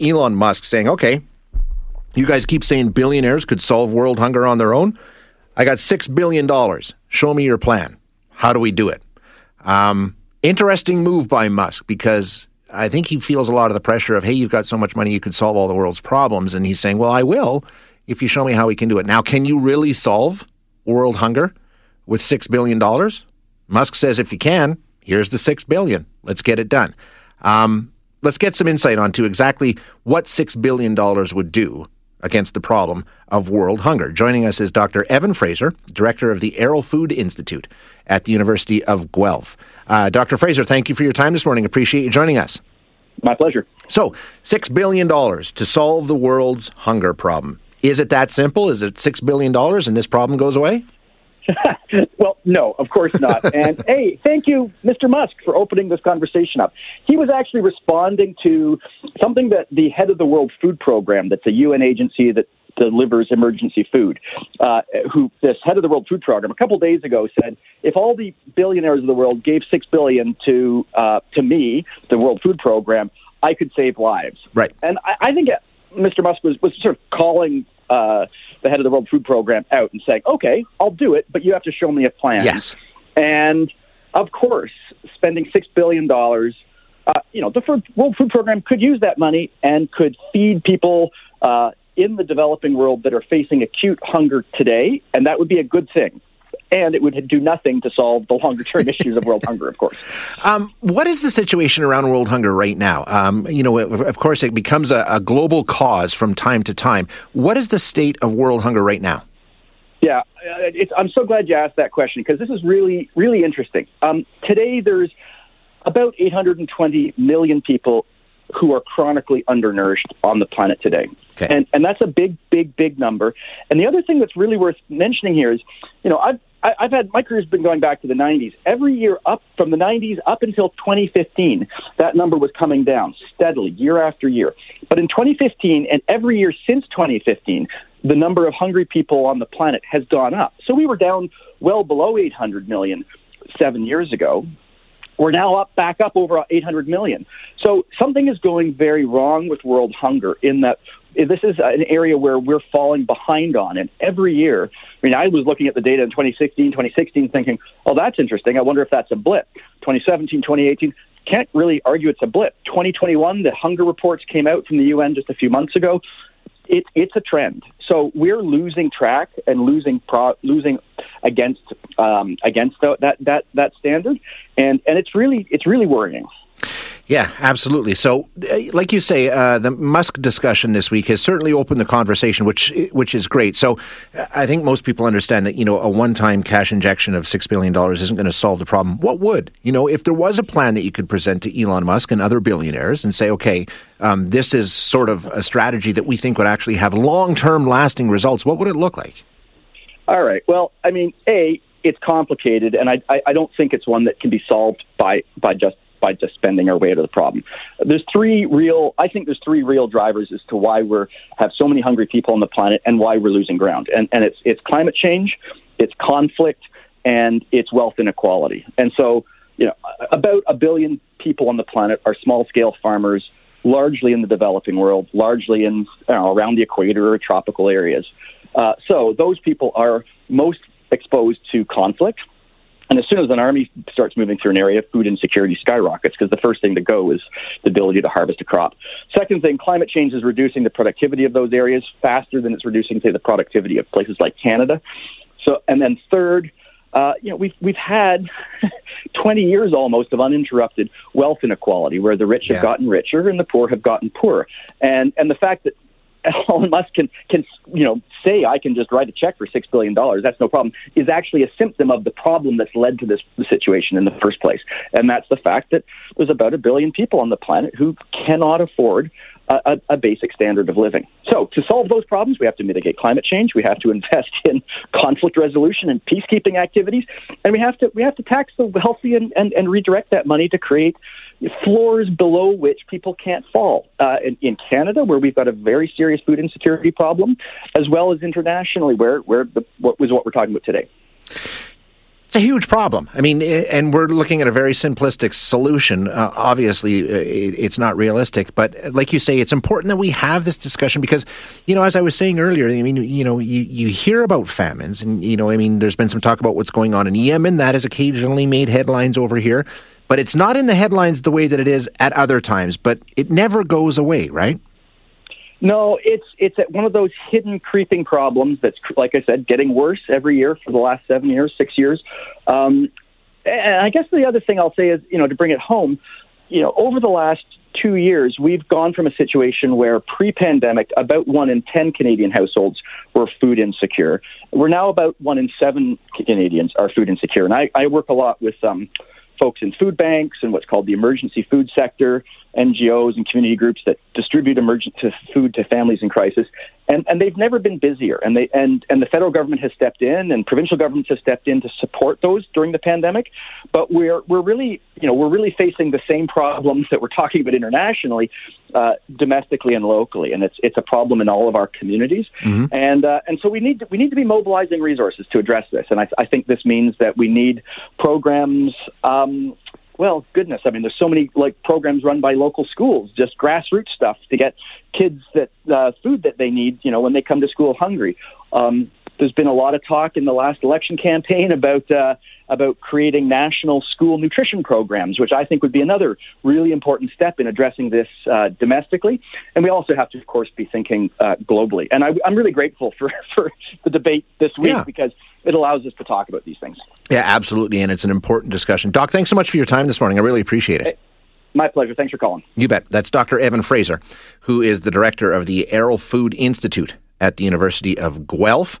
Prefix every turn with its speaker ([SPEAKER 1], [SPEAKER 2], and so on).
[SPEAKER 1] Elon Musk saying, okay, you guys keep saying billionaires could solve world hunger on their own. I got $6 billion. Show me your plan. How do we do it? Um, interesting move by Musk because I think he feels a lot of the pressure of, hey, you've got so much money, you could solve all the world's problems. And he's saying, well, I will if you show me how we can do it. Now, can you really solve world hunger with $6 billion? Musk says, if you can, here's the 6 billion. Let's get it done. Um, let's get some insight onto exactly what $6 billion would do against the problem of world hunger. Joining us is Dr. Evan Fraser, director of the Arrowfood Food Institute at the University of Guelph. Uh, Dr. Fraser, thank you for your time this morning. Appreciate you joining us.
[SPEAKER 2] My pleasure.
[SPEAKER 1] So, $6 billion to solve the world's hunger problem. Is it that simple? Is it $6 billion and this problem goes away?
[SPEAKER 2] well, no, of course not. and hey, thank you, Mr. Musk, for opening this conversation up. He was actually responding to something that the head of the World Food Program, that's a UN agency that delivers emergency food, uh, who this head of the World Food Program a couple days ago said, if all the billionaires of the world gave six billion to uh, to me, the World Food Program, I could save lives.
[SPEAKER 1] Right.
[SPEAKER 2] And I, I think Mr. Musk was was sort of calling uh, the head of the World Food Program out and saying, "Okay, I'll do it, but you have to show me a plan."
[SPEAKER 1] Yes.
[SPEAKER 2] And of course, spending six billion dollars, uh, you know, the World Food Program could use that money and could feed people uh, in the developing world that are facing acute hunger today, and that would be a good thing and it would do nothing to solve the longer term issues of world hunger, of course.
[SPEAKER 1] Um, what is the situation around world hunger right now? Um, you know, of course, it becomes a, a, global cause from time to time. What is the state of world hunger right now?
[SPEAKER 2] Yeah, uh, I'm so glad you asked that question because this is really, really interesting. Um, today, there's about 820 million people who are chronically undernourished on the planet today.
[SPEAKER 1] Okay.
[SPEAKER 2] And and that's a big, big, big number. And the other thing that's really worth mentioning here is, you know, I've I, I've had my career's been going back to the 90s. Every year up from the 90s up until 2015, that number was coming down steadily year after year. But in 2015 and every year since 2015, the number of hungry people on the planet has gone up. So we were down well below 800 million seven years ago. We're now up back up over 800 million. So something is going very wrong with world hunger in that this is an area where we're falling behind on. And every year, I mean, I was looking at the data in 2016, 2016, thinking, oh, that's interesting. I wonder if that's a blip. 2017, 2018, can't really argue it's a blip. 2021, the hunger reports came out from the UN just a few months ago. It, it's a trend. So we're losing track and losing pro, losing against um, against that that that standard, and and it's really it's really worrying.
[SPEAKER 1] Yeah, absolutely. So, uh, like you say, uh, the Musk discussion this week has certainly opened the conversation, which which is great. So, uh, I think most people understand that you know a one-time cash injection of six billion dollars isn't going to solve the problem. What would you know if there was a plan that you could present to Elon Musk and other billionaires and say, okay, um, this is sort of a strategy that we think would actually have long-term, lasting results. What would it look like?
[SPEAKER 2] All right. Well, I mean, a it's complicated, and I, I, I don't think it's one that can be solved by by just by just spending our way out of the problem. There's three real, I think there's three real drivers as to why we're have so many hungry people on the planet and why we're losing ground. And, and it's, it's climate change, it's conflict, and it's wealth inequality. And so, you know, about a billion people on the planet are small scale farmers, largely in the developing world, largely in you know, around the equator or tropical areas. Uh, so those people are most exposed to conflict and as soon as an army starts moving through an area, food insecurity skyrockets because the first thing to go is the ability to harvest a crop. Second thing, climate change is reducing the productivity of those areas faster than it's reducing, say, the productivity of places like Canada. So, and then third, uh, you know, we've we've had 20 years almost of uninterrupted wealth inequality, where the rich
[SPEAKER 1] yeah.
[SPEAKER 2] have gotten richer and the poor have gotten poorer, and and the fact that Elon Musk can can you know say I can just write a check for six billion dollars. That's no problem. Is actually a symptom of the problem that's led to this situation in the first place, and that's the fact that there's about a billion people on the planet who cannot afford a, a, basic standard of living. So, to solve those problems, we have to mitigate climate change. We have to invest in conflict resolution and peacekeeping activities, and we have to we have to tax the wealthy and, and, and redirect that money to create floors below which people can't fall. Uh, in, in, Canada, where we've got a very serious food insecurity problem, as well as internationally, where where the, what was what we're talking about today.
[SPEAKER 1] It's a huge problem. I mean, eh, and we're looking at a very simplistic solution. Uh, obviously, eh, it's not realistic, but eh, like you say, it's important that we have this discussion because, you know, as I was saying earlier, I mean, you know, you, you hear about famines, and you know, I mean, there's been some talk about what's going on in Yemen. That has occasionally made headlines over here, but it's not in the headlines the way that it is at other times. But it never goes away, right?
[SPEAKER 2] No, it's it's one of those hidden creeping problems that's, like I said, getting worse every year for the last seven years, six years. Um, and I guess the other thing I'll say is, you know, to bring it home, you know, over the last two years, we've gone from a situation where pre-pandemic, about one in ten Canadian households were food insecure. We're now about one in seven Canadians are food insecure, and I, I work a lot with um, folks in food banks and what's called the emergency food sector, NGOs and community groups that distribute emergent food to families in crisis, and, and they've never been busier. And they and and the federal government has stepped in, and provincial governments have stepped in to support those during the pandemic. But we're we're really you know we're really facing the same problems that we're talking about internationally, uh, domestically and locally, and it's it's a problem in all of our communities. Mm-hmm. And uh, and so we need to, we need to be mobilizing resources to address this. And I, I think this means that we need programs. Um, well, goodness, I mean, there's so many like programs run by local schools, just grassroots stuff to get kids that uh, food that they need, you know, when they come to school hungry. Um, there's been a lot of talk in the last election campaign about uh, about creating national school nutrition programs, which I think would be another really important step in addressing this uh, domestically. And we also have to, of course, be thinking uh, globally. And I, am really grateful for, for the debate this week yeah. because it allows us to talk about these things.
[SPEAKER 1] Yeah, absolutely. And it's an important discussion. Doc, thanks so much for your time this morning. I really appreciate it. Hey,
[SPEAKER 2] my pleasure. Thanks for calling.
[SPEAKER 1] You bet. That's Dr. Evan Fraser, who is the director of the Arrowfood Food Institute at the University of Guelph.